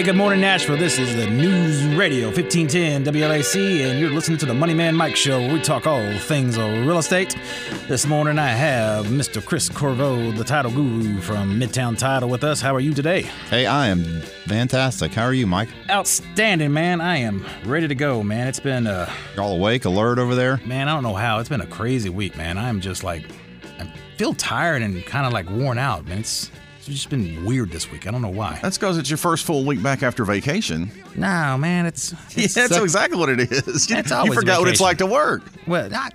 Hey, good morning, Nashville. This is the News Radio 1510 WLAC, and you're listening to the Money Man Mike Show, where we talk all things real estate. This morning, I have Mr. Chris Corvo, the title guru from Midtown Title, with us. How are you today? Hey, I am fantastic. How are you, Mike? Outstanding, man. I am ready to go, man. It's been, uh, All awake, alert over there? man, I don't know how. It's been a crazy week, man. I'm just like, I feel tired and kind of like worn out, man. It's just been weird this week. I don't know why. That's because it's your first full week back after vacation. No, man, it's, Yeah, it's that's exactly what it is. You, It's you always forgot what it's like to work. well, I,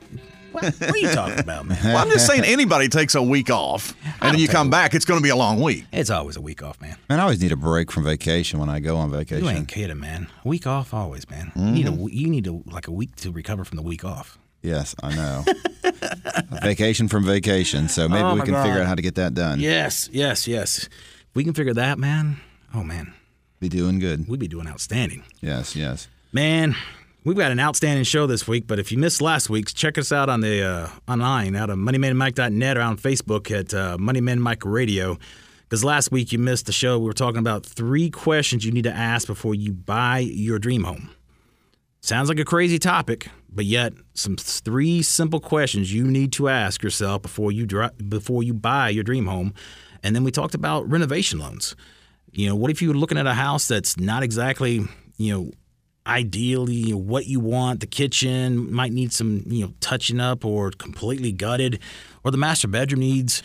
what, what are you talking about, man? Well, I'm just saying anybody takes a week off and then you come back, it's going to be a long week. It's always a week off, man. Man, I always need a break from vacation when I go on vacation. You ain't kidding, man. Week off always, man. You need a mm-hmm. you need a, like a week to recover from the week off. Yes, I know. A vacation from vacation, so maybe Oh, we can figure out how to get that done. Yes, yes, yes. If we can figure that, man. Oh man, Be doing good. we'd be doing outstanding. Yes, yes. Man, we've got an outstanding show this week. But if you missed last week's, check us out on the uh, online out of moneymanmike.net or on Facebook at uh, Moneyman Mike Radio. Because last week you missed the show. We were talking about three questions you need to ask before you buy your dream home. Sounds like a crazy topic, but yet some three simple questions you need to ask yourself before you before you buy your dream home. And then we talked about renovation loans. You know, what if you're looking at a house that's not exactly, you know, ideally what you want? The kitchen might need some, you know, touching up or completely gutted, or the master bedroom needs,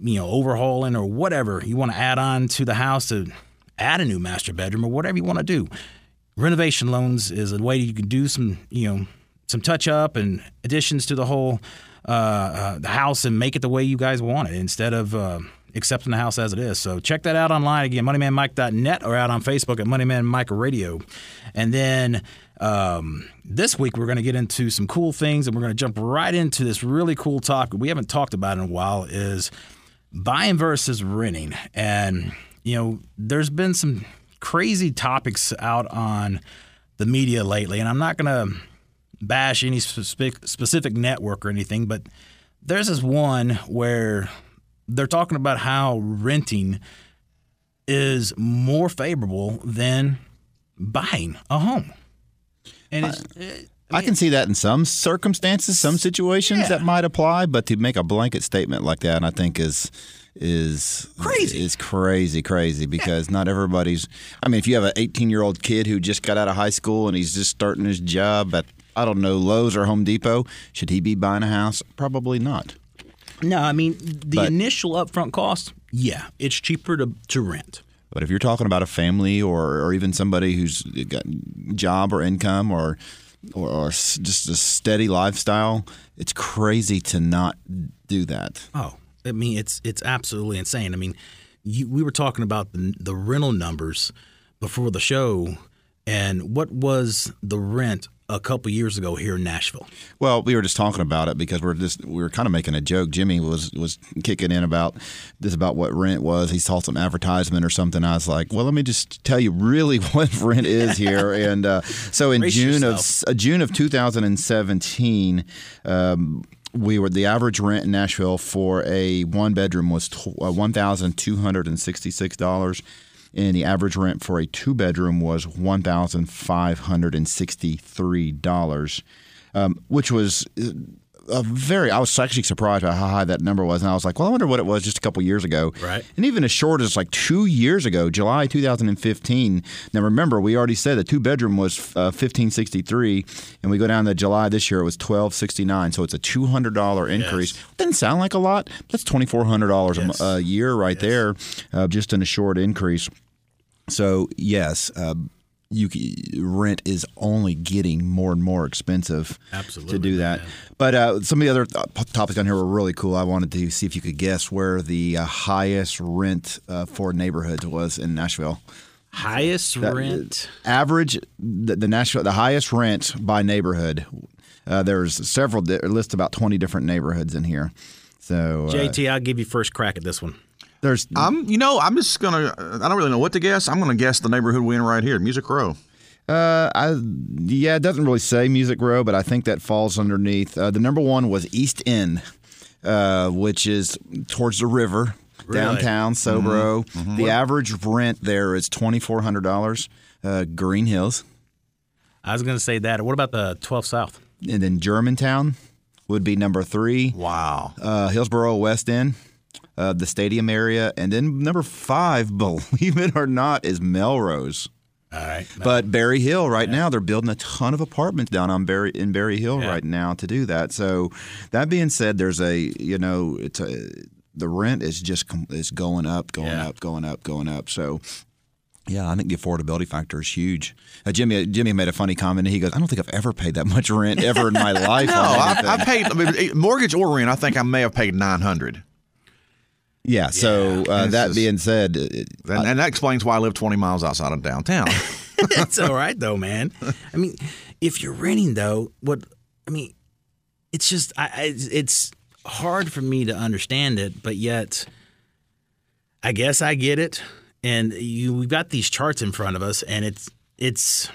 you know, overhauling or whatever you want to add on to the house to add a new master bedroom or whatever you want to do renovation loans is a way you can do some you know some touch up and additions to the whole uh, uh, the house and make it the way you guys want it instead of uh, accepting the house as it is. So check that out online again, moneymanmike.net or out on Facebook at Moneyman Radio. And then um, this week we're going to get into some cool things and we're going to jump right into this really cool topic we haven't talked about in a while is buying versus renting. And, you know, there's been some crazy topics out on the media lately, and I'm not going to bash any specific, network or anything, but there's this one where they're talking about how renting is more favorable than buying a home. And it's, I can see that in some circumstances, some situations Yeah. that might apply, but to make a blanket statement like that, I think is is Crazy. Is crazy, crazy because not everybody's. I mean, if you have an 18 year old kid who just got out of high school and he's just starting his job at I don't know Lowe's or Home Depot, should he be buying a house? Probably not. no, I mean, the But- initial upfront cost, yeah, it's cheaper to, to rent. But if you're talking about a family or, or even somebody who's got job or income or, or or just a steady lifestyle, it's crazy to not do that. Oh, I mean, it's it's absolutely insane. I mean, you, we were talking about the, the rental numbers before the show, and what was the rent a couple years ago here in Nashville? Well, we were just talking about it because we're just we were kind of making a joke. Jimmy was was kicking in about this about what rent was. He saw some advertisement or something. I was like, well, let me just tell you really what rent is here. and uh, so in Brace June yourself. of uh, June of 2017. Um, we were the average rent in Nashville for a one bedroom was uh, one thousand two hundred and sixty six dollars, and the average rent for a two bedroom was one thousand five hundred and sixty three dollars, um, which was. A very, I was actually surprised by how high that number was, and I was like, "Well, I wonder what it was just a couple years ago." Right. And even as short as like two years ago, July 2015. Now remember, we already said the two bedroom was uh, 1563, and we go down to July this year, it was 1269. So it's a $200 increase. Doesn't sound like a lot. That's $2,400 a Yes. a, a year right there, uh, just in a short increase. So yes, uh, you rent is only getting more and more expensive Absolutely, to do that. man. But uh, some of the other th- topics down here were really cool. I wanted to see if you could guess where the uh, highest rent uh, for neighborhoods was in Nashville. Highest rent. Average, the, the Nashville, the highest rent by neighborhood. Uh, there's several di- list about 20 different neighborhoods in here. So uh, JT, I'll give you first crack at this one. There's I'm, you know, I'm just gonna. I don't really know what to guess. I'm gonna guess the neighborhood we're in right here, Music Row. Uh, I yeah, it doesn't really say Music Row, but I think that falls underneath. Uh, the number one was East End, uh, which is towards the river. Really? downtown Sobro. The average rent there is twenty four hundred dollars. Uh, Green Hills, I was going to say that. What about the 12 South? and then Germantown would be number three. Wow. Uh, Hillsboro West End, uh, the stadium area, and then number five, believe it or not, is Melrose. All right. But Berry Hill right now they're building a ton of apartments down on Berry in Berry Hill Yeah. right now to do that. So that being said, there's a you know it's a the rent is just is going up, going Yeah. up, going up, going up. So. Yeah, I think the affordability factor is huge. Uh, Jimmy Jimmy made a funny comment. He goes, "I don't think I've ever paid that much rent ever in my life." No, I, anything." I paid I mean, mortgage or rent. I think I may have paid nine hundred, yeah. So uh, that just- being said, it- and, and that explains why I live twenty miles outside of downtown. it's all right though, man. I mean, if you're renting though, what I mean, it's just I, I it's hard for me to understand it, but yet I guess I get it. And you we've got these charts in front of us and it's it's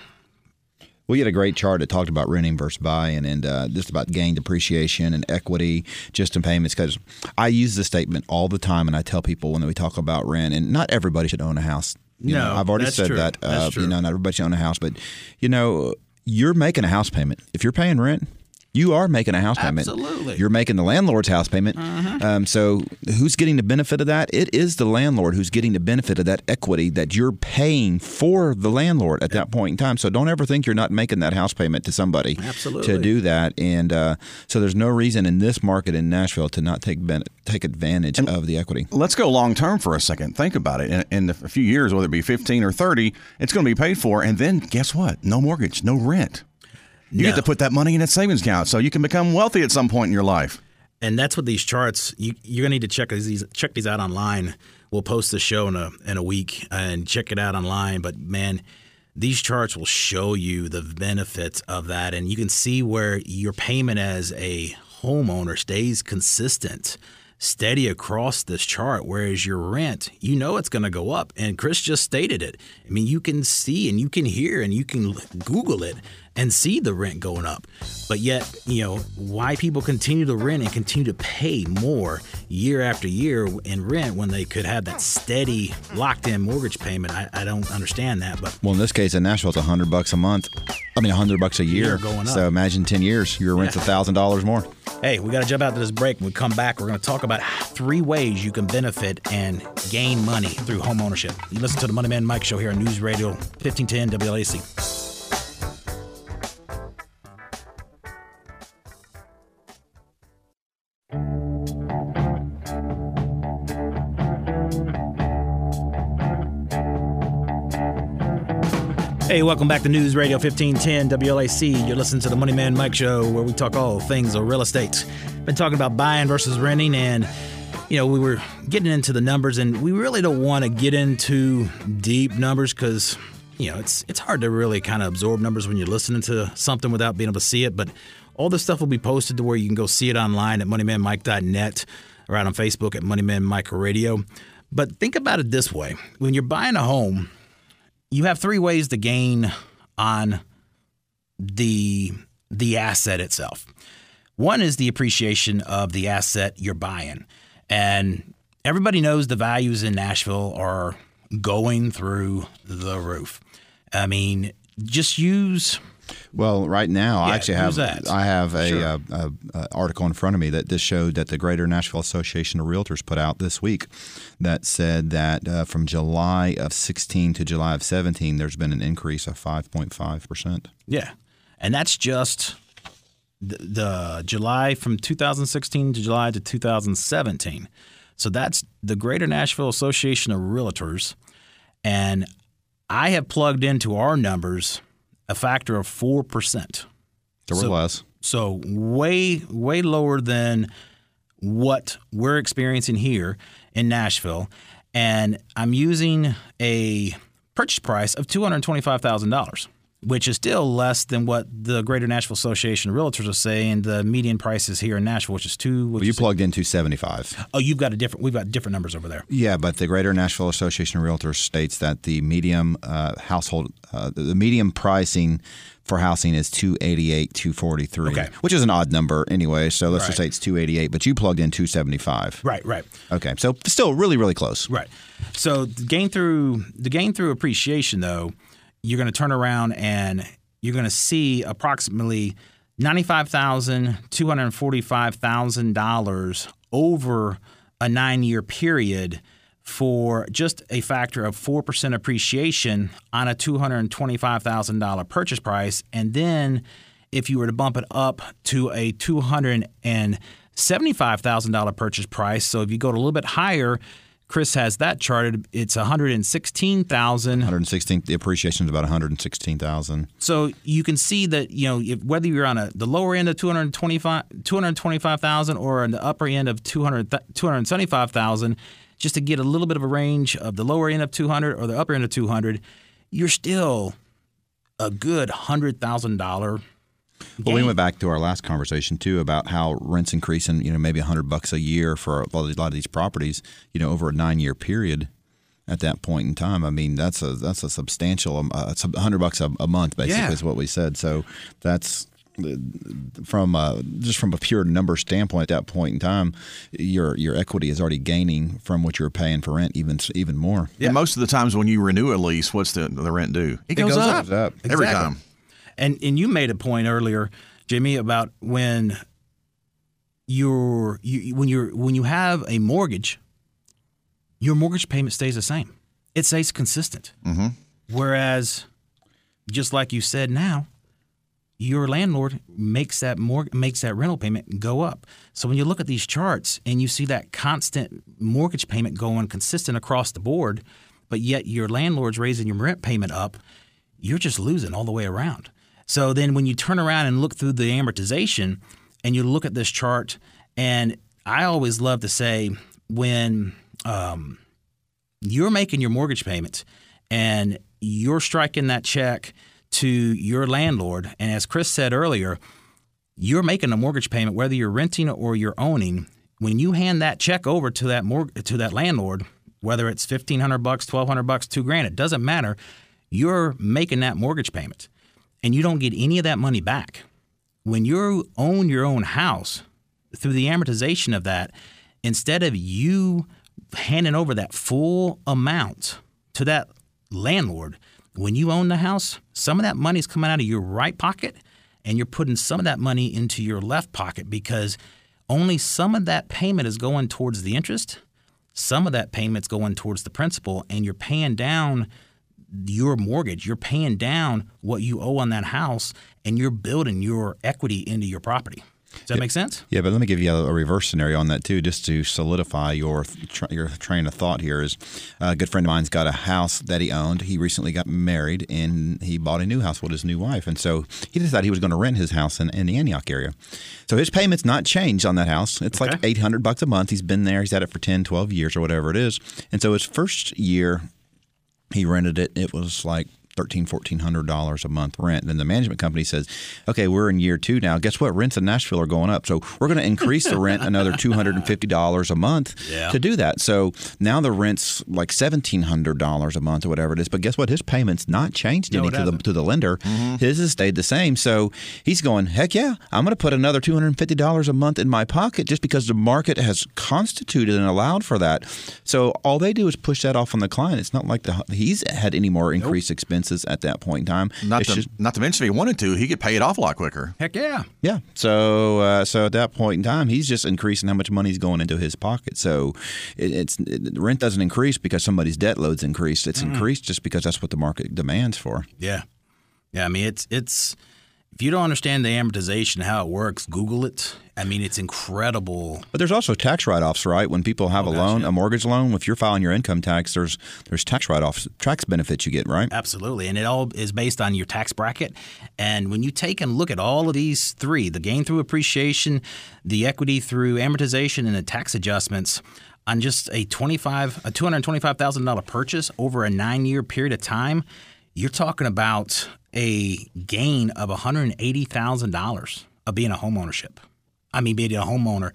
We had a great chart that talked about renting versus buying and uh, just about gain depreciation and equity just in payments. Because I use this statement all the time, and I tell people when we talk about rent, and not everybody should own a house. You No, know, I've already said true. that. Uh. You know, not everybody should own a house, but you know, you're making a house payment. If you're paying rent, you are making a house payment. Absolutely. You're making the landlord's house payment. Um, so who's getting the benefit of that? It is the landlord who's getting the benefit of that equity that you're paying for the landlord at that point in time. So don't ever think you're not making that house payment to somebody Absolutely. to do that. And uh, so there's no reason in this market in Nashville to not take ben- take advantage of the equity. Let's go long term for a second. Think about it. In, in a few years, whether it be 15 or 30, it's going to be paid for. And then guess what? No mortgage, no rent. You No. get to put that money in a savings account so you can become wealthy at some point in your life. and that's what these charts you, you're gonna need to check these check these out online. We'll post the show in a in a week and check it out online. But man, these charts will show you the benefits of that, and you can see where your payment as a homeowner stays consistent. Steady across this chart, whereas your rent, you know it's going to go up. And Chris just stated it. I mean, you can see and you can hear and you can Google it and see the rent going up. But yet, you know, why people continue to rent and continue to pay more year after year in rent when they could have that steady locked in mortgage payment, I, I don't understand that. But Well, in this case, in Nashville, it's hundred bucks a month. I mean, hundred bucks a year. Year going up. So imagine ten years, your rent's a thousand dollars more. hey, we got to jump out to this break. When we come back, we're going to talk about three ways you can benefit and gain money through home ownership. You listen to the Money Man Mike Show here on News Radio 1510 WLAC. Hey, welcome back to News Radio 1510 WLAC. You're listening to the Money Man Mike Show, where we talk all things of real estate. Been talking about buying versus renting, and you know we were getting into the numbers, and we really don't want to get into deep numbers because you know it's it's hard to really kind of absorb numbers when you're listening to something without being able to see it. But all this stuff will be posted to where you can go see it online at moneymanmike.net or out on Facebook at Moneyman Mike Radio. But think about it this way: when you're buying a home you have three ways to gain on the the asset itself. One is the appreciation of the asset you're buying. And everybody knows the values in Nashville are going through the roof. I mean, just use Well, right now, I actually have? I have a, Sure. uh uh uh article in front of me that this showed that the Greater Nashville Association of Realtors put out this week that said that uh, from July of 16 to July of 17, there's been an increase of 5.5 percent. Yeah. And that's just the, the July from 2016 to July to 2017. So that's the Greater Nashville Association of Realtors. And I have plugged into our numbers a factor of 4%. There were So- less. So way, way lower than what we're experiencing here in Nashville. And I'm using a purchase price of $225,000, which is still less than what the Greater Nashville Association of Realtors are saying. The median price is here in Nashville, which is two. Well, you plugged in 275. Oh, you've got a different. We've got different numbers over there. Yeah, but the Greater Nashville Association of Realtors states that the medium uh, household, uh, the medium pricing for housing is 288, 243, Okay. which is an odd number anyway. So let's just say it's 288, but you plugged in 275. Right, right. Okay, so still really, really close. Right. So the gain through the gain through appreciation, though, you're going to turn around and you're going to see approximately ninety-five thousand two hundred forty-five thousand dollars over a nine-year period for just a factor of four percent appreciation on a two hundred twenty-five thousand dollar purchase price, and then if you were to bump it up to a two hundred and seventy-five thousand dollar purchase price, so if you go a little bit higher, Chris has that charted. It's one hundred and sixteen thousand. 116. The appreciation is about 116,000. So you can see that you know if, whether you're on a the lower end of 225 225,000 or on the upper end of 200 th- 275,000 just to get a little bit of a range of the lower end of 200 or the upper end of 200 you're still a good $100,000 Well, we went back to our last conversation too about how rents increasing, you know, maybe hundred bucks a year for a lot of, a lot of these properties, you know, over a nine year period. At that point in time, I mean, that's a that's a substantial, um, uh, it's a hundred bucks a, a month, basically, Yeah. is what we said. So that's uh, from uh, just from a pure number standpoint. At that point in time, your your equity is already gaining from what you're paying for rent, even even more. And most of the times when you renew a lease, what's the, the rent do? It, goes up. Goes up. every Exactly. time. And and you made a point earlier, Jimmy, about when you're you when you're when you have a mortgage, your mortgage payment stays the same. It stays consistent. Mm-hmm. Whereas, just like you said now, your landlord makes that mor- makes that rental payment go up. So when you look at these charts and you see that constant mortgage payment going consistent across the board, but yet your landlord's raising your rent payment up, you're just losing all the way around. So then when you turn around and look through the amortization and you look at this chart, and I always love to say when um, you're making your mortgage payments and you're striking that check to your landlord, and as Chris said earlier, you're making a mortgage payment whether you're renting or you're owning. When you hand that check over to that mor- to that landlord, whether it's fifteen hundred bucks, twelve hundred bucks, two grand, it doesn't matter. You're making that mortgage payment, and you don't get any of that money back. When you own your own house, through the amortization of that, instead of you handing over that full amount to that landlord, when you own the house, some of that money is coming out of your right pocket and you're putting some of that money into your left pocket because only some of that payment is going towards the interest, some of that payment's going towards the principal, and you're paying down your mortgage. You're paying down what you owe on that house and you're building your equity into your property. Does that make sense? Yeah, but let me give you a, a reverse scenario on that too, just to solidify your tr- your train of thought. Here is uh, a good friend of mine's got a house that he owned. He recently got married and he bought a new house with his new wife, and so he decided he was going to rent his house in, in the Antioch area. So his payment's not changed on that house. It's like eight hundred bucks a month. He's been there. He's had it for 10, 12 years or whatever it is. And so his first year he rented it. It was like thirteen, fourteen hundred dollars a month rent. And then the management company says, "Okay, we're in year two now. Guess what? Rents in Nashville are going up, so we're going to increase the rent another two hundred and fifty dollars a month Yeah. to do that. So now the rent's like seventeen hundred dollars a month or whatever it is. But guess what? His payment's not changed No, any to the to the lender. Mm-hmm. His has stayed the same. So he's going, heck yeah, I'm going to put another two hundred and fifty dollars a month in my pocket just because the market has constituted and allowed for that. So all they do is push that off on the client. It's not like the, he's had any more increased expenses at that point in time. Not to, just- not to mention, if he wanted to, he could pay it off a lot quicker. Heck yeah. yeah. So uh, so at that point in time, he's just increasing how much money is going into his pocket. So it, it's it, rent doesn't increase because somebody's debt load's increased. It's increased just because that's what the market demands for. Yeah. Yeah. I mean, it's, it's, if you don't understand the amortization, how it works, Google it. I mean, it's incredible. But there's also tax write-offs, right? When people have oh, a gosh, loan, yeah. a mortgage loan, if you're filing your income tax, there's there's tax write-offs, tax benefits you get, right? Absolutely. And it all is based on your tax bracket. And when you take and look at all of these three the gain through appreciation, the equity through amortization, and the tax adjustments on just a 25 a $225,000 purchase over a nine year period of time, you're talking about a gain of $180,000 of being a homeownership. I mean, being a homeowner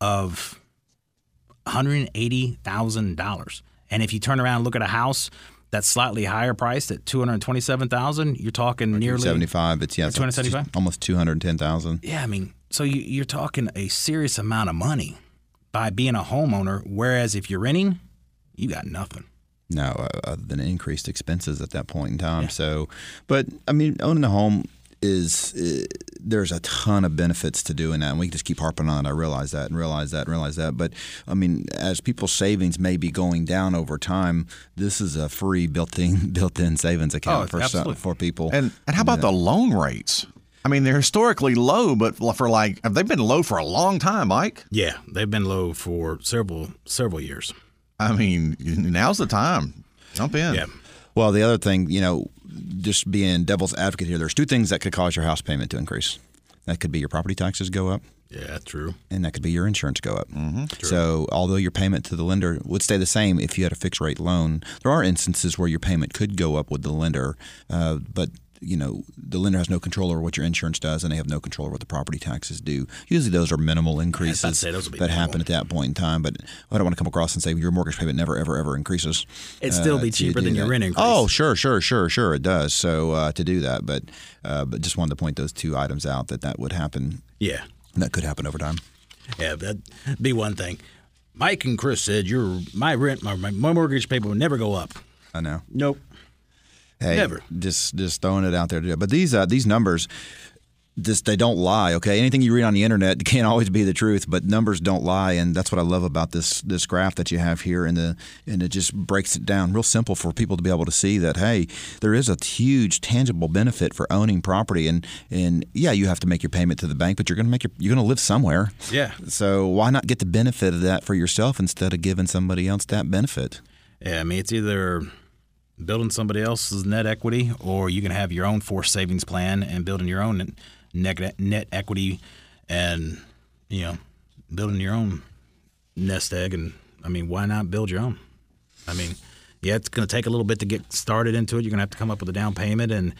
of $180,000. And if you turn around and look at a house that's slightly higher priced at 227000 you're talking nearly 75. It's yeah, it's 275? almost 210,000. Yeah, I mean, so you, you're talking a serious amount of money by being a homeowner. Whereas if you're renting, you got nothing. No, uh, other than increased expenses at that point in time. So, but I mean, owning a home is uh, there's a ton of benefits to doing that, and we just keep harping on. it. I realize that, and realize that, and realize that. But I mean, as people's savings may be going down over time, this is a free built-in built-in savings account Oh, for some, absolutely. for people. And and how about the loan rates? I mean, they're historically low, but for like have they've been low for a long time, Mike. Yeah, they've been low for several several years. I mean, now's the time. Jump in. Yeah. Well, the other thing, you know, just being devil's advocate here, there's two things that could cause your house payment to increase. That could be your property taxes go up, Yeah, true. and that could be your insurance go up. So, although your payment to the lender would stay the same if you had a fixed rate loan, there are instances where your payment could go up with the lender, uh, but you know the lender has no control over what your insurance does, and they have no control over what the property taxes do. Usually, those are minimal increases say be that minimal. happen at that point in time. But I don't want to come across and say your mortgage payment never, ever, ever increases. It'd still be to cheaper than your rent increase. Oh, sure, sure, sure, sure, it does. So uh, to do that, but uh, but just wanted to point those two items out that that would happen. Yeah, That could happen over time. yeah, that'd be one thing. Mike and Chris said your my rent, my, my mortgage payment will never go up. I know. Nope. Hey, Never. Just just throwing it out there. But these uh, these numbers, just they don't lie. Okay, anything you read on the internet can't always be the truth, but numbers don't lie, and that's what I love about this this graph that you have here, and the and it just breaks it down real simple for people to be able to see that hey, there is a huge tangible benefit for owning property, and and yeah, you have to make your payment to the bank, but you're going to make your you're going to live somewhere. Yeah. So why not get the benefit of that for yourself instead of giving somebody else that benefit? Yeah, I mean it's either building somebody else's net equity, or you can have your own forced savings plan and building your own net net equity, and you know, building your own nest egg. And I mean, why not build your own? I mean, yeah, it's going to take a little bit to get started into it. You're going to have to come up with a down payment and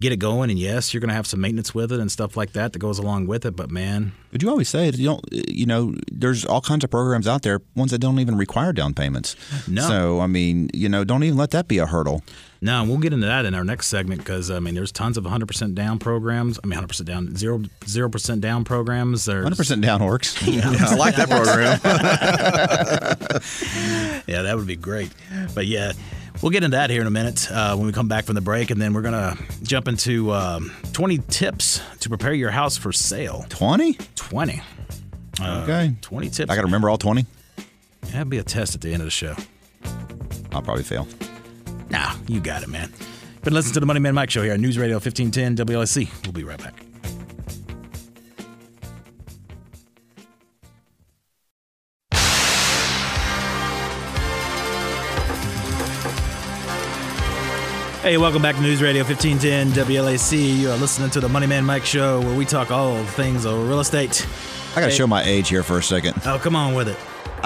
get it going. And yes, you're going to have some maintenance with it and stuff like that that goes along with it. But man, But you always say it. You don't. You know, there's all kinds of programs out there, ones that don't even require down payments. No. So I mean, you know, don't even let that be a hurdle. No, we'll get into that in our next segment because I mean, there's tons of 100% down programs. I mean, 100% down, zero zero percent down programs. There's, 100 percent down works. I like that program. Yeah, that would be great. But yeah, we'll get into that here in a minute uh, when we come back from the break, and then we're gonna jump into um, 20 tips to prepare your house for sale. 20. 20. Uh, Okay. 20 tips. I got to remember all 20. That'd be a test at the end of the show. I'll probably fail. Nah, you got it, man. Been listening to the Money Man Mike Show here on News Radio 1510 WLAC. We'll be right back. Hey, welcome back to News Radio 1510 WLAC. You are listening to the Money Man Mike Show where we talk all things of real estate. I got to Hey. show my age here for a second. Oh, come on with it.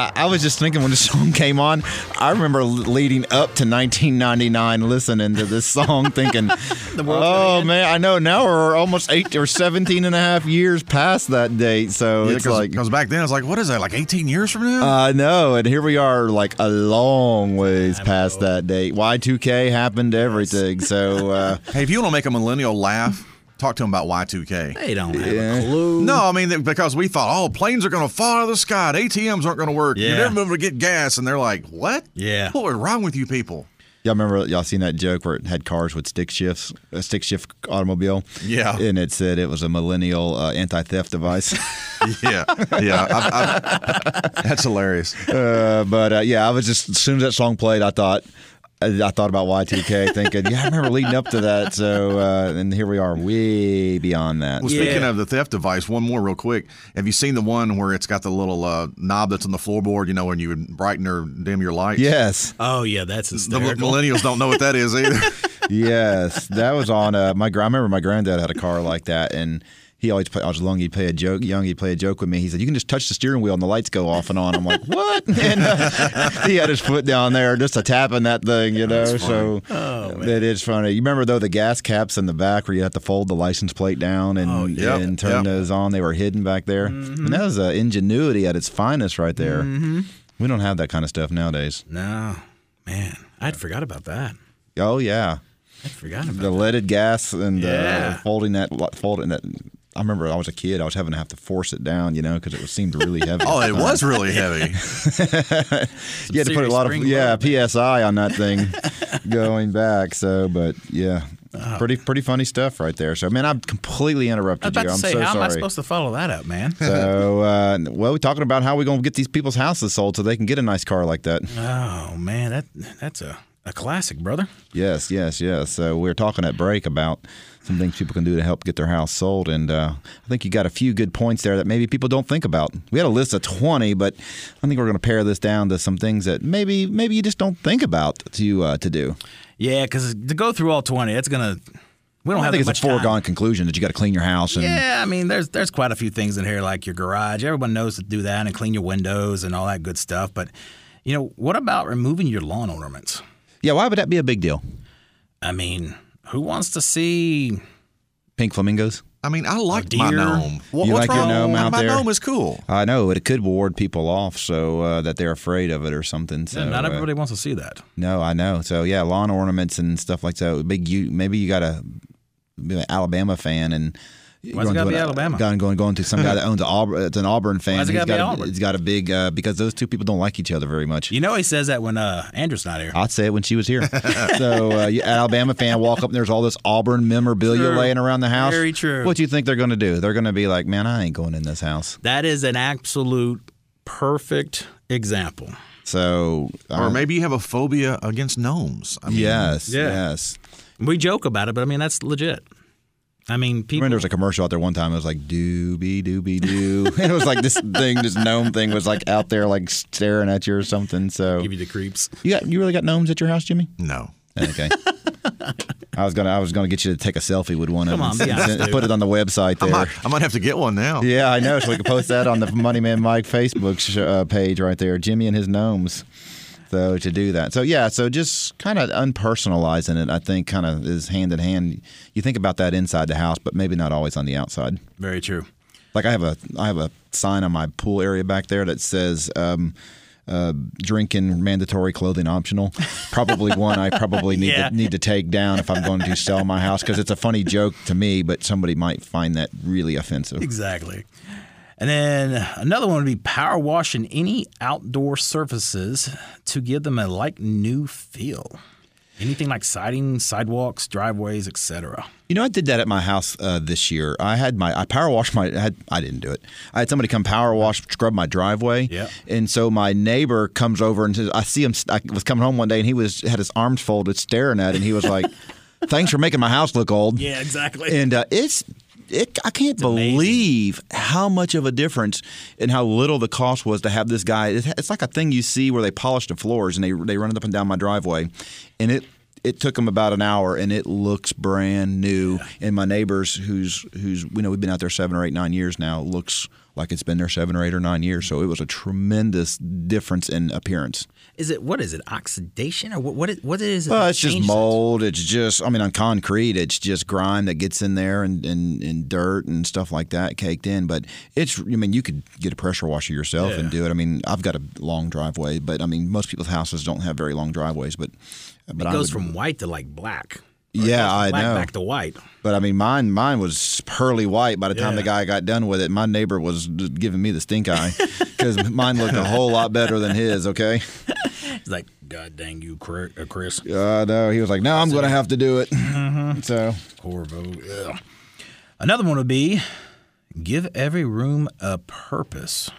I, I was just thinking when the song came on, I remember leading up to 1999 listening to this song thinking, oh man, I know now we're almost eight or 17 and a half years past that date. So it's like, because back then it's like, what is that? Like 18 years from now? I know, and here we are, like a long ways I past know. that date. Y2K happened to everything. So, uh, hey, if you want to make a millennial laugh, talk to them about Y2K. They don't have Yeah. a clue. No, I mean because we thought, oh, planes are going to fall out of the sky, ATMs aren't going to work. Yeah. You're never able to get gas, and they're like, what? Yeah. What is wrong with you people? y'all remember y'all seen that joke where it had cars with stick shifts, a stick shift automobile? Yeah. and it said it was a millennial uh, anti-theft device. Yeah, yeah, I, I, that's hilarious. uh, but uh, yeah, I was just as soon as that song played, I thought. I I thought about Y2K, thinking, yeah, I remember leading up to that. So, uh, and here we are, way beyond that. Well, speaking Yeah. of the theft device, one more real quick. Have you seen the one where it's got the little uh, knob that's on the floorboard? You know, when you would brighten or dim your lights. Yes, Oh, yeah, that's The millennials don't know what that is either. yes, that was on. Uh, my gra- I remember my granddad had a car like that, and he always play, I was young. He'd play a joke. Young, he'd play a joke with me. He said, "You can just touch the steering wheel and the lights go off and on." I'm like, "What?" And uh, he had his foot down there, just a tapping that thing, you know. So Oh, it is funny. You remember though the gas caps in the back where you have to fold the license plate down and Oh, yep, and turn yep. those on. They were hidden back there, Mm-hmm. and that was uh, ingenuity at its finest, right there. We don't have that kind of stuff nowadays. No, man, I'd forgot about that. Oh yeah, I forgot about the leaded gas and Yeah. uh, folding that folding that. I remember I was a kid. I was having to have to force it down, you know, because it was, seemed really heavy. Oh, it was really heavy. you had to put a lot of yeah psi on that thing going back. So, but yeah, Uh-huh. pretty pretty funny stuff right there. So, man, I've completely I was interrupted about you. to I'm say, so how am I sorry. supposed to follow that up, man? so, uh, well, we're talking about how we're going to get these people's houses sold so they can get a nice car like that. Oh man, that that's a, a classic, brother. Yes, yes, yes. So we were talking at break about some things people can do to help get their house sold, and uh, I think you got a few good points there that maybe people don't think about. We had a list of twenty, but I think we're going to pare this down to some things that maybe maybe you just don't think about to uh, to do. Yeah, because to go through all twenty, it's gonna. We don't I have think that it's a much time. foregone conclusion that you got to clean your house and Yeah, I mean, there's there's quite a few things in here, like your garage. Everyone knows to do that and clean your windows and all that good stuff. But you know, what about removing your lawn ornaments? yeah. Why would that be a big deal? I mean, who wants to see? Pink flamingos. I mean, I like my deer. gnome. What, You what's like your wrong? gnome out my there? gnome is cool. I know, but it could ward people off so uh, that they're afraid of it or something. So Not uh, everybody wants to see that. No, I know. So yeah, lawn ornaments and stuff like that. Big you maybe you got a be an Alabama fan and Why's it gotta be Alabama? Going going going to some guy that owns an Auburn. It's an Auburn fan. Why's it He's gotta be got a, Auburn? he's got a big uh, because those two people don't like each other very much. You know, he says that when uh, Andrew's not here. I'd say it when she was here. so uh, you, Alabama fan walk up and there's all this Auburn memorabilia True. laying around the house. Very true. What do you think they're going to do? They're going to be like, man, I ain't going in this house. That is an absolute perfect example. So Or uh, maybe you have a phobia against gnomes. I mean, yes, Yeah. yes. We joke about it, but I mean that's legit. I mean, I remember there was a commercial out there one time. It was like doobie doobie doo, and it was like this thing, this gnome thing was like out there, like staring at you or something. So give you the creeps. you got you really got gnomes at your house, Jimmy? No. Okay. I was gonna I was gonna get you to take a selfie with one of them, on, be and honest, put it on the website I there. might, I might have to get one now. Yeah, I know. So we can post that on the Money Man Mike Facebook sh- uh, page right there. Jimmy and his gnomes. So to do that, so yeah, so just kind of unpersonalizing it, I think, kind of is hand in hand. You think about that inside the house, but maybe not always on the outside. Very true. Like I have a I have a sign on my pool area back there that says um, uh, drinking mandatory clothing optional. Probably one I probably need Yeah. to need to take down if I'm going to sell my house because it's a funny joke to me, but somebody might find that really offensive. Exactly. And then another one would be power washing any outdoor surfaces to give them a like new feel. Anything like siding, sidewalks, driveways, etc. You know, I did that at my house uh, this year. I had my I power washed my I, had, I didn't do it. I had somebody come power wash scrub my driveway. Yeah. And so my neighbor comes over and says, I see him. I was coming home one day and he was had his arms folded, staring at, it, and he was like, "Thanks for making my house look old." Yeah, exactly. And uh, it's it. I can't amazing. believe how much of a difference and how little the cost was to have this guy. It's like a thing you see where they polish the floors and they they run it up and down my driveway, and it. It took them about an hour, and it looks brand new. And my neighbors, who's who's you know we've been out there seven or eight nine years now, looks like it's been there seven or eight or nine years. So it was a tremendous difference in appearance. Is it what is it? Oxidation or what? What is, what is it? Well, it's just changes it? mold. It's just, I mean, on concrete, it's just grime that gets in there and, and, and dirt and stuff like that caked in. But it's, I mean, you could get a pressure washer yourself and do it. I mean, I've got a long driveway, but I mean, most people's houses don't have very long driveways. But, but It goes would- from white to like black. Yeah, I know. Back to white. But I mean, mine mine was pearly white. By the time Yeah. the guy got done with it, my neighbor was giving me the stink eye because mine looked a whole lot better than his. Okay, It's like, God dang you, uh, Chris. uh, no, he was like, "No, I'm going to have to do it." So Corvo. Ugh. Another one would be give every room a purpose.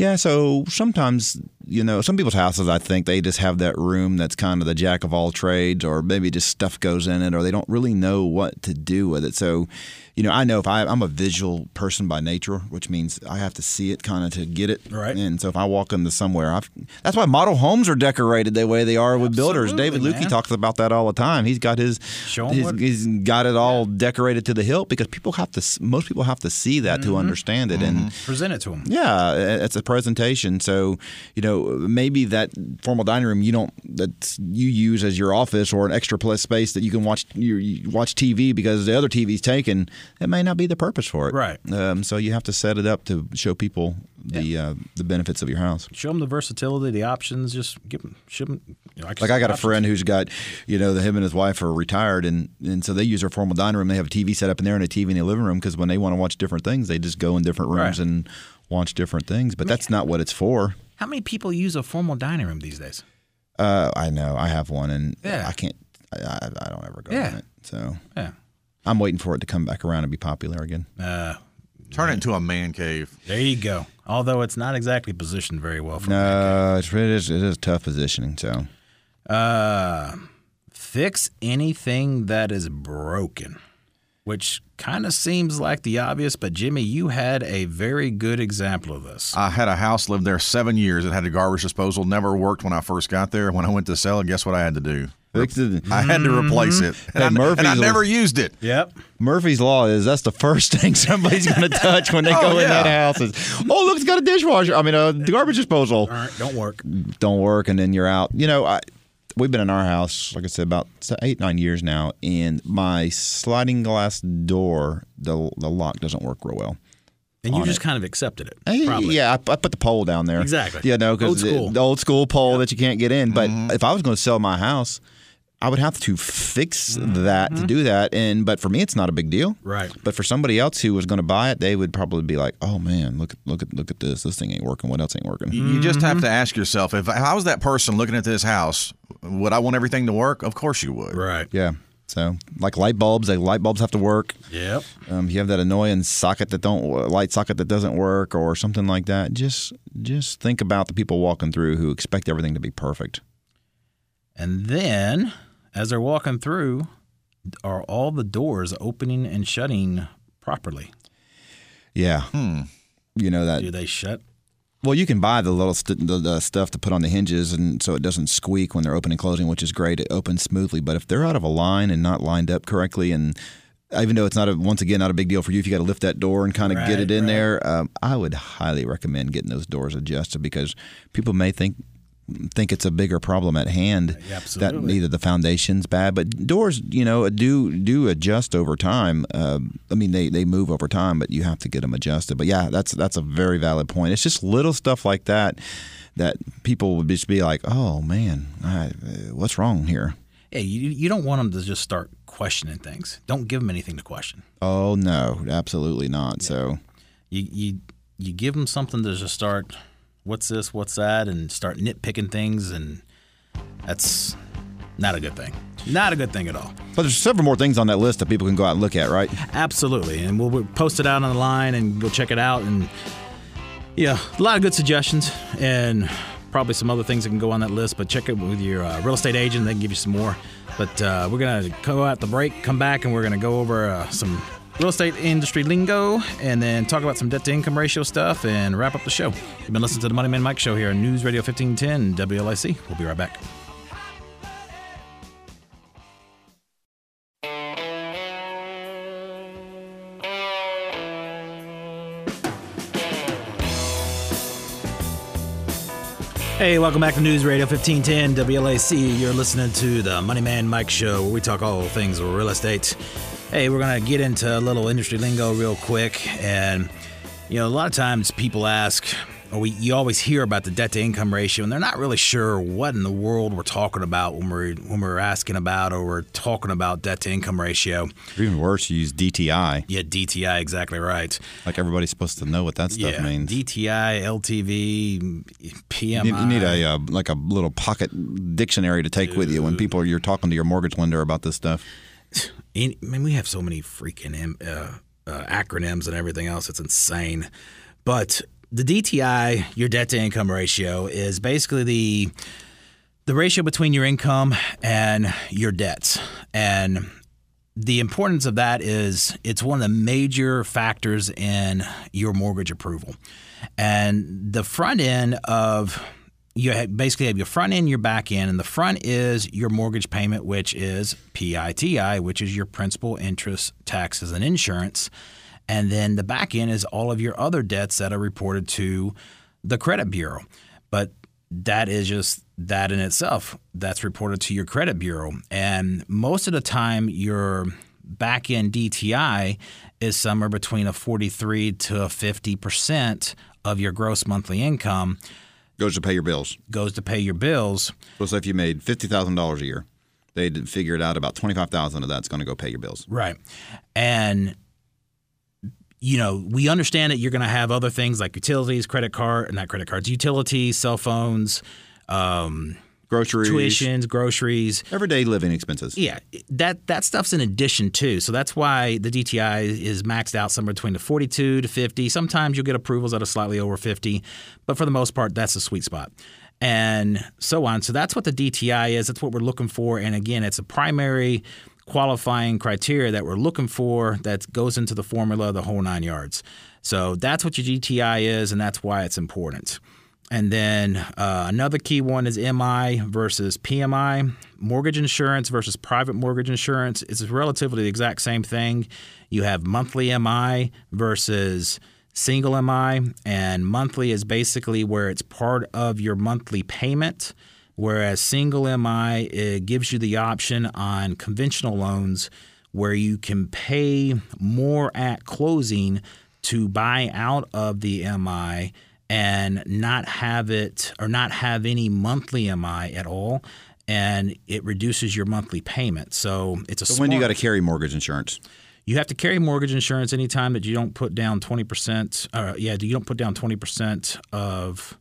Yeah, so sometimes you know, some people's houses, I think they just have that room that's kind of the jack of all trades, or maybe just stuff goes in it, or they don't really know what to do with it. So, you know, I know if I, I'm a visual person by nature, which means I have to see it kind of to get it. Right. And so if I walk into somewhere, I've, that's why model homes are decorated the way they are with builders. David Lukey talks about that all the time. He's got his, his what- he's got it all decorated to the hilt because people have to, most people have to see that Mm-hmm. to understand it. And Present it to them. yeah, it's a presentation. So, you know, maybe that formal dining room you don't that you use as your office or an extra plus space that you can watch you, you watch TV because the other TV's taken. It may not be the purpose for it. Right. Um, so you have to set it up to show people the uh, the benefits of your house. Show them the versatility, the options. Just give them, show them. You know, Like I got a friend who's got, you know, the, him and his wife are retired, and, and so they use their formal dining room. They have a TV set up in there and a TV in the living room because when they want to watch different things, they just go in different rooms Right. and watch different things. But that's not what it's for. How many people use a formal dining room these days? Uh, I know. I have one, and Yeah. I can't. I, I, I don't ever go Yeah. in it. So Yeah. I'm waiting for it to come back around and be popular again. Uh, Turn it into a man cave. there you go. Although it's not exactly positioned very well for No, it's, it is it is tough positioning. So Uh, fix anything that is broken, which kind of seems like the obvious, but Jimmy, you had a very good example of this. I had a house, lived there seven years. It had a garbage disposal. Never worked when I first got there. When I went to sell it, guess what I had to do? Fix it. I had to replace mm-hmm. it. And, Hey, I, and I never used it. Yep. Murphy's law is that's the first thing somebody's going to touch when they Oh, go in yeah. that house. Is oh look, it's got a dishwasher. I mean, a garbage disposal. All right, don't work. don't work and then you're out. You know, I we've been in our house, like I said, about eight nine years now, and my sliding glass door, the the lock doesn't work real well. And you just it. kind of accepted it. Hey, Probably. Yeah, I, I put the pole down there. Exactly. Yeah, no, Old because school. the, the old school pole that you can't get in. But mm-hmm. if I was going to sell my house, I would have to fix that to do that. And but for me, it's not a big deal. Right. But for somebody else who was going to buy it, they would probably be like, "Oh man, look at look at look at this. This thing ain't working. What else ain't working?" You you just have to ask yourself if, if I was that person looking at this house, would I want everything to work? Of course you would. Right. Yeah. So like light bulbs, like light bulbs have to work. Yep. Um, you have that annoying socket that don't light socket that doesn't work or something like that. Just just think about the people walking through who expect everything to be perfect. And then, as they're walking through, are all the doors opening and shutting properly? Yeah. You know that. Do they shut? Well, you can buy the little st- the, the stuff to put on the hinges, and so it doesn't squeak when they're opening and closing, which is great. It opens smoothly. But if they're out of a line and not lined up correctly, and even though it's not a, once again not a big deal for you if you got to lift that door and kind of get it in right. there, um, I would highly recommend getting those doors adjusted because people may think think it's a bigger problem at hand that either the foundation's bad, but doors, you know, do do adjust over time. Um, I mean, they, they move over time, but you have to get them adjusted. But yeah, that's that's a very valid point. It's just little stuff like that that people would just be like, "Oh man, I, uh, what's wrong here?" Yeah, you, you don't want them to just start questioning things. Don't give them anything to question. Oh no, absolutely not. So You you you give them something to just start. What's this? What's that? And start nitpicking things, and that's not a good thing. Not a good thing at all. But there's several more things on that list that people can go out and look at, right? Absolutely, and we'll, we'll post it out on the line, and we'll check it out. And yeah, a lot of good suggestions, and probably some other things that can go on that list. But check it with your uh, real estate agent; they can give you some more. But uh, we're gonna go out the break, come back, and we're gonna go over uh, some real estate industry lingo, and then talk about some debt to income ratio stuff, and wrap up the show. You've been listening to the Money Man Mike Show here on News Radio 1510 WLAC. We'll be right back. Hey, welcome back to News Radio 1510 WLAC. You're listening to the Money Man Mike Show, where we talk all things real estate. Hey, we're going to get into a little industry lingo real quick. And, you know, a lot of times people ask, or we, you always hear about the debt to income ratio, and they're not really sure what in the world we're talking about when we're, when we're asking about or we're talking about debt to income ratio. Even worse, you use DTI. Yeah, DTI, exactly right. Like everybody's supposed to know what that stuff yeah, means. DTI, LTV, PMI. You need, you need a uh, like a little pocket dictionary to take with you when people you're talking to your mortgage lender about this stuff. I mean, we have so many freaking uh, uh, acronyms and everything else. It's insane. But the DTI, your debt to income ratio, is basically the the ratio between your income and your debts. And the importance of that is it's one of the major factors in your mortgage approval. And the front end of you basically have your front end, your back end, and the front is your mortgage payment, which is PITI, which is your principal, interest, taxes, and insurance. And then the back end is all of your other debts that are reported to the credit bureau. But that is just that in itself. That's reported to your credit bureau. And most of the time, your back end DTI is somewhere between a 43 to a 50% of your gross monthly income Goes to pay your bills. goes to pay your bills. So, say if you made fifty thousand dollars a year, they'd figure it out about twenty five thousand of that's going to go pay your bills. Right. And you know, we understand that you're going to have other things like utilities, credit card, and not credit cards, utilities, cell phones, um, Groceries, tuitions, groceries. everyday living expenses. Yeah, that that stuff's in addition too. So that's why the DTI is maxed out somewhere between the 42 to 50. Sometimes you'll get approvals that are slightly over 50, but for the most part, that's the sweet spot. And so on. So that's what the DTI is. That's what we're looking for. And again, it's a primary qualifying criteria that we're looking for that goes into the formula, the whole nine yards. So that's what your DTI is, and that's why it's important. And then uh, another key one is MI versus PMI. Mortgage insurance versus private mortgage insurance. It's relatively the exact same thing. You have monthly MI versus single MI, and monthly is basically where it's part of your monthly payment, whereas single MI it gives you the option on conventional loans where you can pay more at closing to buy out of the MI and not have it or not have any monthly MI at all, and it reduces your monthly payment. So it's a So when do you got to carry mortgage insurance? you have to carry mortgage insurance anytime that you don't put down twenty percent. Uh, yeah, you don't put down twenty percent of.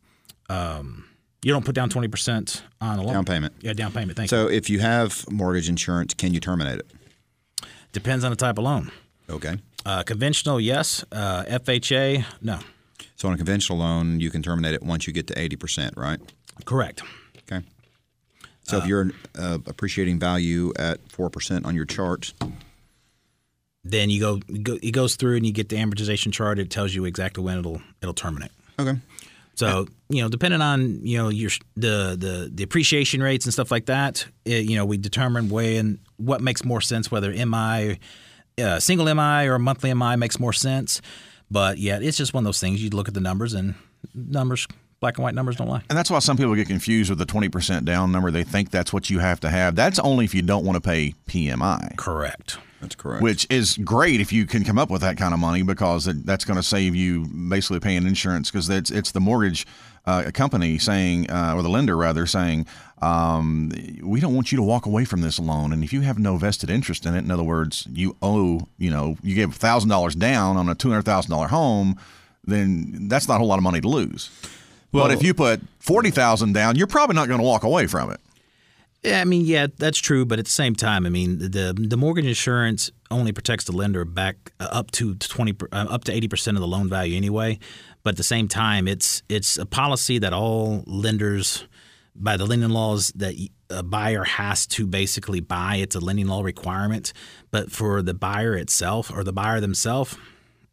Um, you don't put down twenty percent on a loan. Down payment. Yeah, down payment. Thank you. So if you have mortgage insurance, can you terminate it? Depends on the type of loan. Okay. Uh, conventional, yes. Uh, FHA, no. So on a conventional loan, you can terminate it once you get to eighty percent, right? Correct. Okay. So if you're uh, appreciating value at four percent on your chart, Then you go, go, it goes through and you get the amortization chart. It tells you exactly when it'll it'll terminate. okay. So you know, depending on you know your the the the appreciation rates and stuff like that, it, you know, we determine when what makes more sense, whether MI, uh, single MI or monthly MI makes more sense. But yeah, it's just one of those things. You look at the numbers and numbers, black and white numbers don't lie. And that's why some people get confused with the 20% down number. They think that's what you have to have. That's only if you don't want to pay PMI, Correct. That's correct. which is great if you can come up with that kind of money because it, that's going to save you basically paying insurance because it's, it's the mortgage uh, company saying, uh, or the lender rather, saying, um, we don't want you to walk away from this loan. And if you have no vested interest in it, in other words, you owe, you know, you gave $1,000 down on a $200,000 home, then that's not a whole lot of money to lose. but if you put 40000 down, you're probably not going to walk away from it. Yeah, I mean, yeah, that's true, but at the same time, I mean, the the mortgage insurance only protects the lender back uh, up to twenty uh, up to eighty percent of the loan value anyway. But at the same time, it's it's a policy that all lenders, by the lending laws, that a buyer has to basically buy. It's a lending law requirement. But for the buyer itself or the buyer themselves,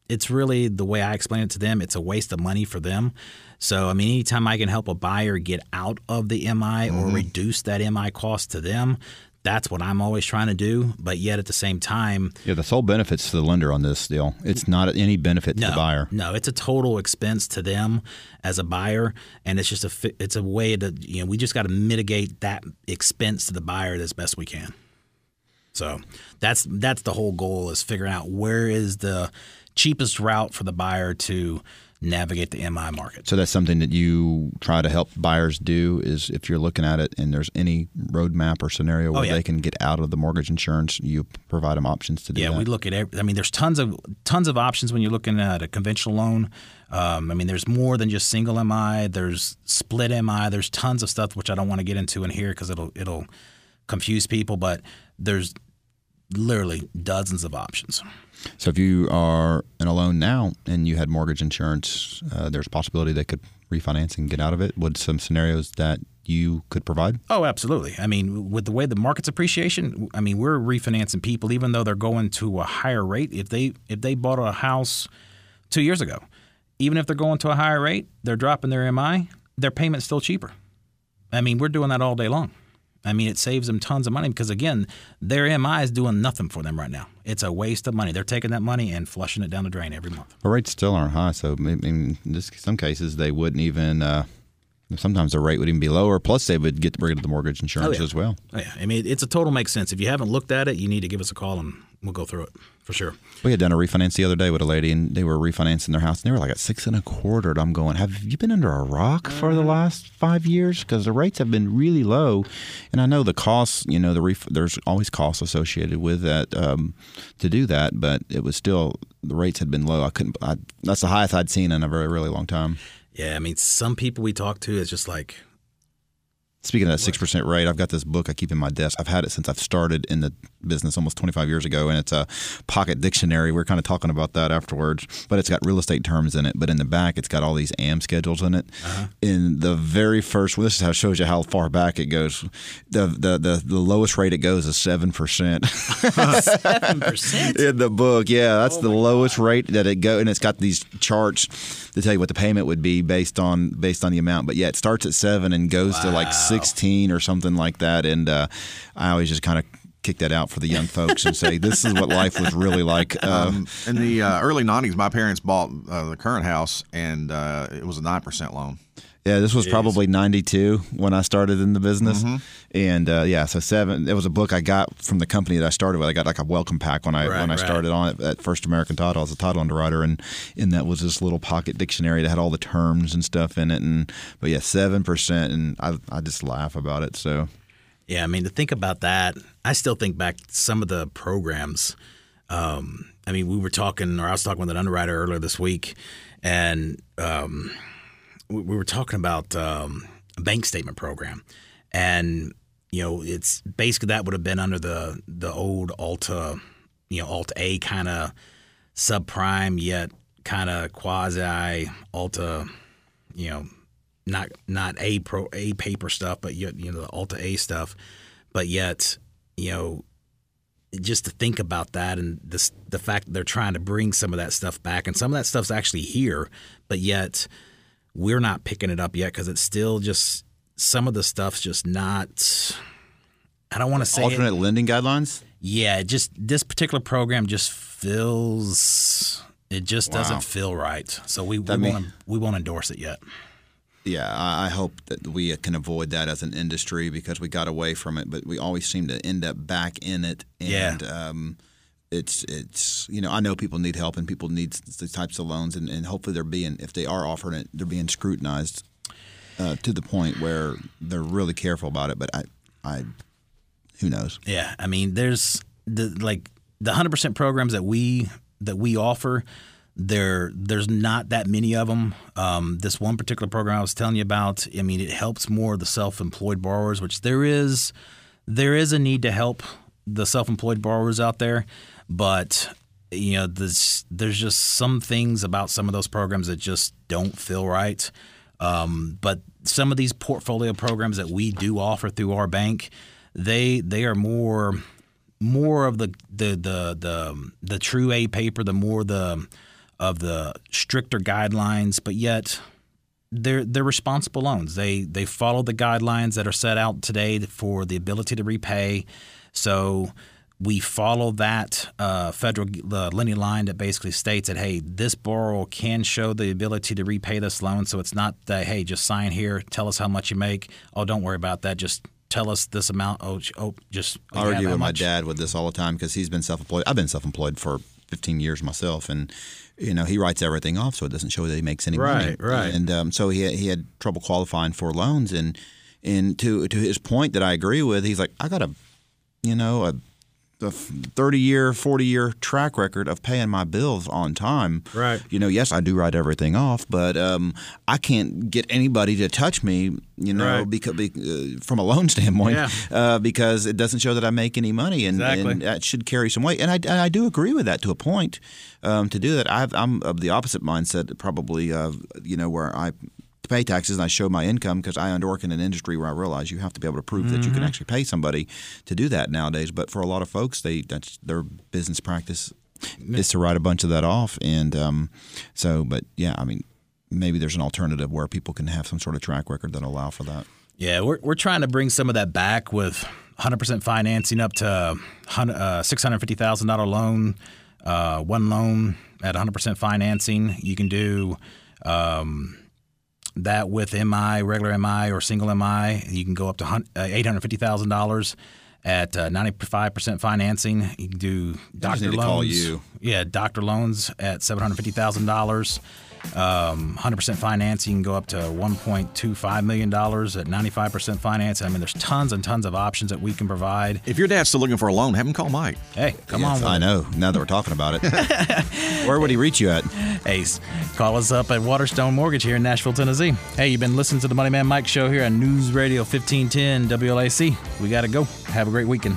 it's really the way I explain it to them. It's a waste of money for them. So I mean, anytime I can help a buyer get out of the MI or mm-hmm. reduce that MI cost to them, that's what I'm always trying to do. But yet at the same time, yeah, the sole benefits to the lender on this deal. It's not any benefit to no, the buyer. no, it's a total expense to them as a buyer, and it's just a it's a way to you know we just got to mitigate that expense to the buyer as best we can. So that's that's the whole goal is figuring out where is the cheapest route for the buyer to navigate the MI market. So that's something that you try to help buyers do is if you're looking at it and there's any roadmap or scenario where Oh, yeah. they can get out of the mortgage insurance, you provide them options to do Yeah, that. we look at. Every, I mean, there's tons of tons of options when you're looking at a conventional loan. Um, I mean, there's more than just single MI. There's split MI. There's tons of stuff which I don't want to get into in here because it'll it'll confuse people. But there's literally dozens of options. So if you are in a loan now and you had mortgage insurance, uh, there's a possibility they could refinance and get out of it. Would some scenarios that you could provide? Oh, absolutely. I mean, with the way the market's appreciation, I mean, we're refinancing people even though they're going to a higher rate. If they if they bought a house two years ago, even if they're going to a higher rate, they're dropping their MI, their payment's still cheaper. I mean, we're doing that all day long. I mean, it saves them tons of money because again, their MI is doing nothing for them right now. It's a waste of money. They're taking that money and flushing it down the drain every month. But rates still aren't high, so in some cases they wouldn't even. Uh, sometimes the rate would even be lower. Plus, they would get rid of the mortgage insurance oh, yeah. as well. Oh, yeah, I mean, it's a total makes sense. If you haven't looked at it, you need to give us a call and we'll go through it for sure. We had done a refinance the other day with a lady, and they were refinancing their house, and they were like at six and a quarter. And I'm going, have you been under a rock for the mm-hmm. last five years? Because the rates have been really low, and I know the costs. You know, the ref- there's always costs associated with that um, to do that, but it was still the rates had been low. I couldn't. I, that's the highest I'd seen in a very really long time. Yeah, I mean, some people we talk to, is just like Speaking of that six percent rate, I've got this book I keep in my desk. I've had it since I've started in the business almost 25 years ago, and it's a pocket dictionary. We are kind of talking about that afterwards, but it's got real estate terms in it. But in the back, it's got all these AM schedules in it. Uh-huh. In the very first, well, this is how shows you how far back it goes. The the the, the lowest rate it goes is seven percent. Seven percent in the book, yeah, that's oh the lowest God. rate that it go, and it's got these charts to tell you what the payment would be based on based on the amount. But yeah, it starts at seven and goes wow. to like sixteen or something like that. And uh, I always just kind of kick that out for the young folks and say this is what life was really like. Uh, um, in the uh, early '90s, my parents bought uh, the current house, and uh, it was a nine percent loan. Yeah, this was Jeez. probably '92 when I started in the business, mm-hmm. and uh, yeah, so seven. It was a book I got from the company that I started with. I got like a welcome pack when I right, when I right. started on it at First American Title. I was a title underwriter, and in that was this little pocket dictionary that had all the terms and stuff in it. And but yeah, seven percent, and I I just laugh about it. So yeah, I mean to think about that, I still think back some of the programs. Um, I mean, we were talking, or I was talking with an underwriter earlier this week, and um, we were talking about um, a bank statement program, and you know, it's basically that would have been under the the old Alt A, you know, Alt A kind of subprime yet kind of quasi Alt A, you know, not not a pro a paper stuff, but yet you know the Alta A stuff, but yet you know just to think about that and this, the fact that they're trying to bring some of that stuff back and some of that stuff's actually here, but yet we're not picking it up yet because it's still just some of the stuff's just not. I don't want to say alternate it, lending guidelines. Yeah, just this particular program just feels it just wow. doesn't feel right. So we, we won't we won't endorse it yet. Yeah, I hope that we can avoid that as an industry because we got away from it, but we always seem to end up back in it. And, yeah. Um, it's it's you know I know people need help and people need these types of loans and, and hopefully they're being if they are offering it they're being scrutinized uh, to the point where they're really careful about it. But I I who knows? Yeah, I mean there's the like the hundred percent programs that we that we offer. There, there's not that many of them. Um, this one particular program I was telling you about, I mean, it helps more the self-employed borrowers, which there is, there is a need to help the self-employed borrowers out there. But you know, there's there's just some things about some of those programs that just don't feel right. Um, but some of these portfolio programs that we do offer through our bank, they they are more more of the the the the, the true A paper, the more the of the stricter guidelines, but yet they're they're responsible loans. They they follow the guidelines that are set out today for the ability to repay. So we follow that uh, federal uh, lending line that basically states that hey, this borrower can show the ability to repay this loan. So it's not that hey, just sign here, tell us how much you make. Oh, don't worry about that. Just tell us this amount. Oh, oh just I argue with my dad with this all the time because he's been self-employed. I've been self-employed for 15 years myself, and you know he writes everything off so it doesn't show that he makes any right, money. Right, right. And um, so he had, he had trouble qualifying for loans, and and to to his point that I agree with, he's like, I got a, you know, a a 30 year, 40 year track record of paying my bills on time. Right. You know, yes, I do write everything off, but um, I can't get anybody to touch me, you know, Right. because, uh, from a loan standpoint, Yeah. uh, because it doesn't show that I make any money. And, Exactly. and that should carry some weight. And I, and I do agree with that to a point um, to do that. I've, I'm of the opposite mindset, probably, uh, you know, where I pay taxes and I show my income because I work in an industry where I realize you have to be able to prove that you can actually pay somebody to do that nowadays. But for a lot of folks, they that's their business practice is to write a bunch of that off. And um, so, but yeah, I mean, maybe there's an alternative where people can have some sort of track record that allow for that. Yeah, we're, we're trying to bring some of that back with 100% financing up to uh, $650,000 loan, uh, one loan at 100% financing. You can do um, that with MI, regular MI, or single MI. You can go up to uh, $850,000 at uh, 95% financing. You can do doctor loans. call you. Yeah, doctor loans at $750,000. Um, 100% finance, you can go up to $1.25 million at 95% finance. I mean, there's tons and tons of options that we can provide. If your dad's still looking for a loan, have him call Mike. Hey, come Yes, on. I know. Now that we're talking about it, where would he reach you at? Ace, call us up at Waterstone Mortgage here in Nashville, Tennessee. Hey, you've been listening to the Money Man Mike show here on News Radio 1510 WLAC. We got to go. Have a great weekend.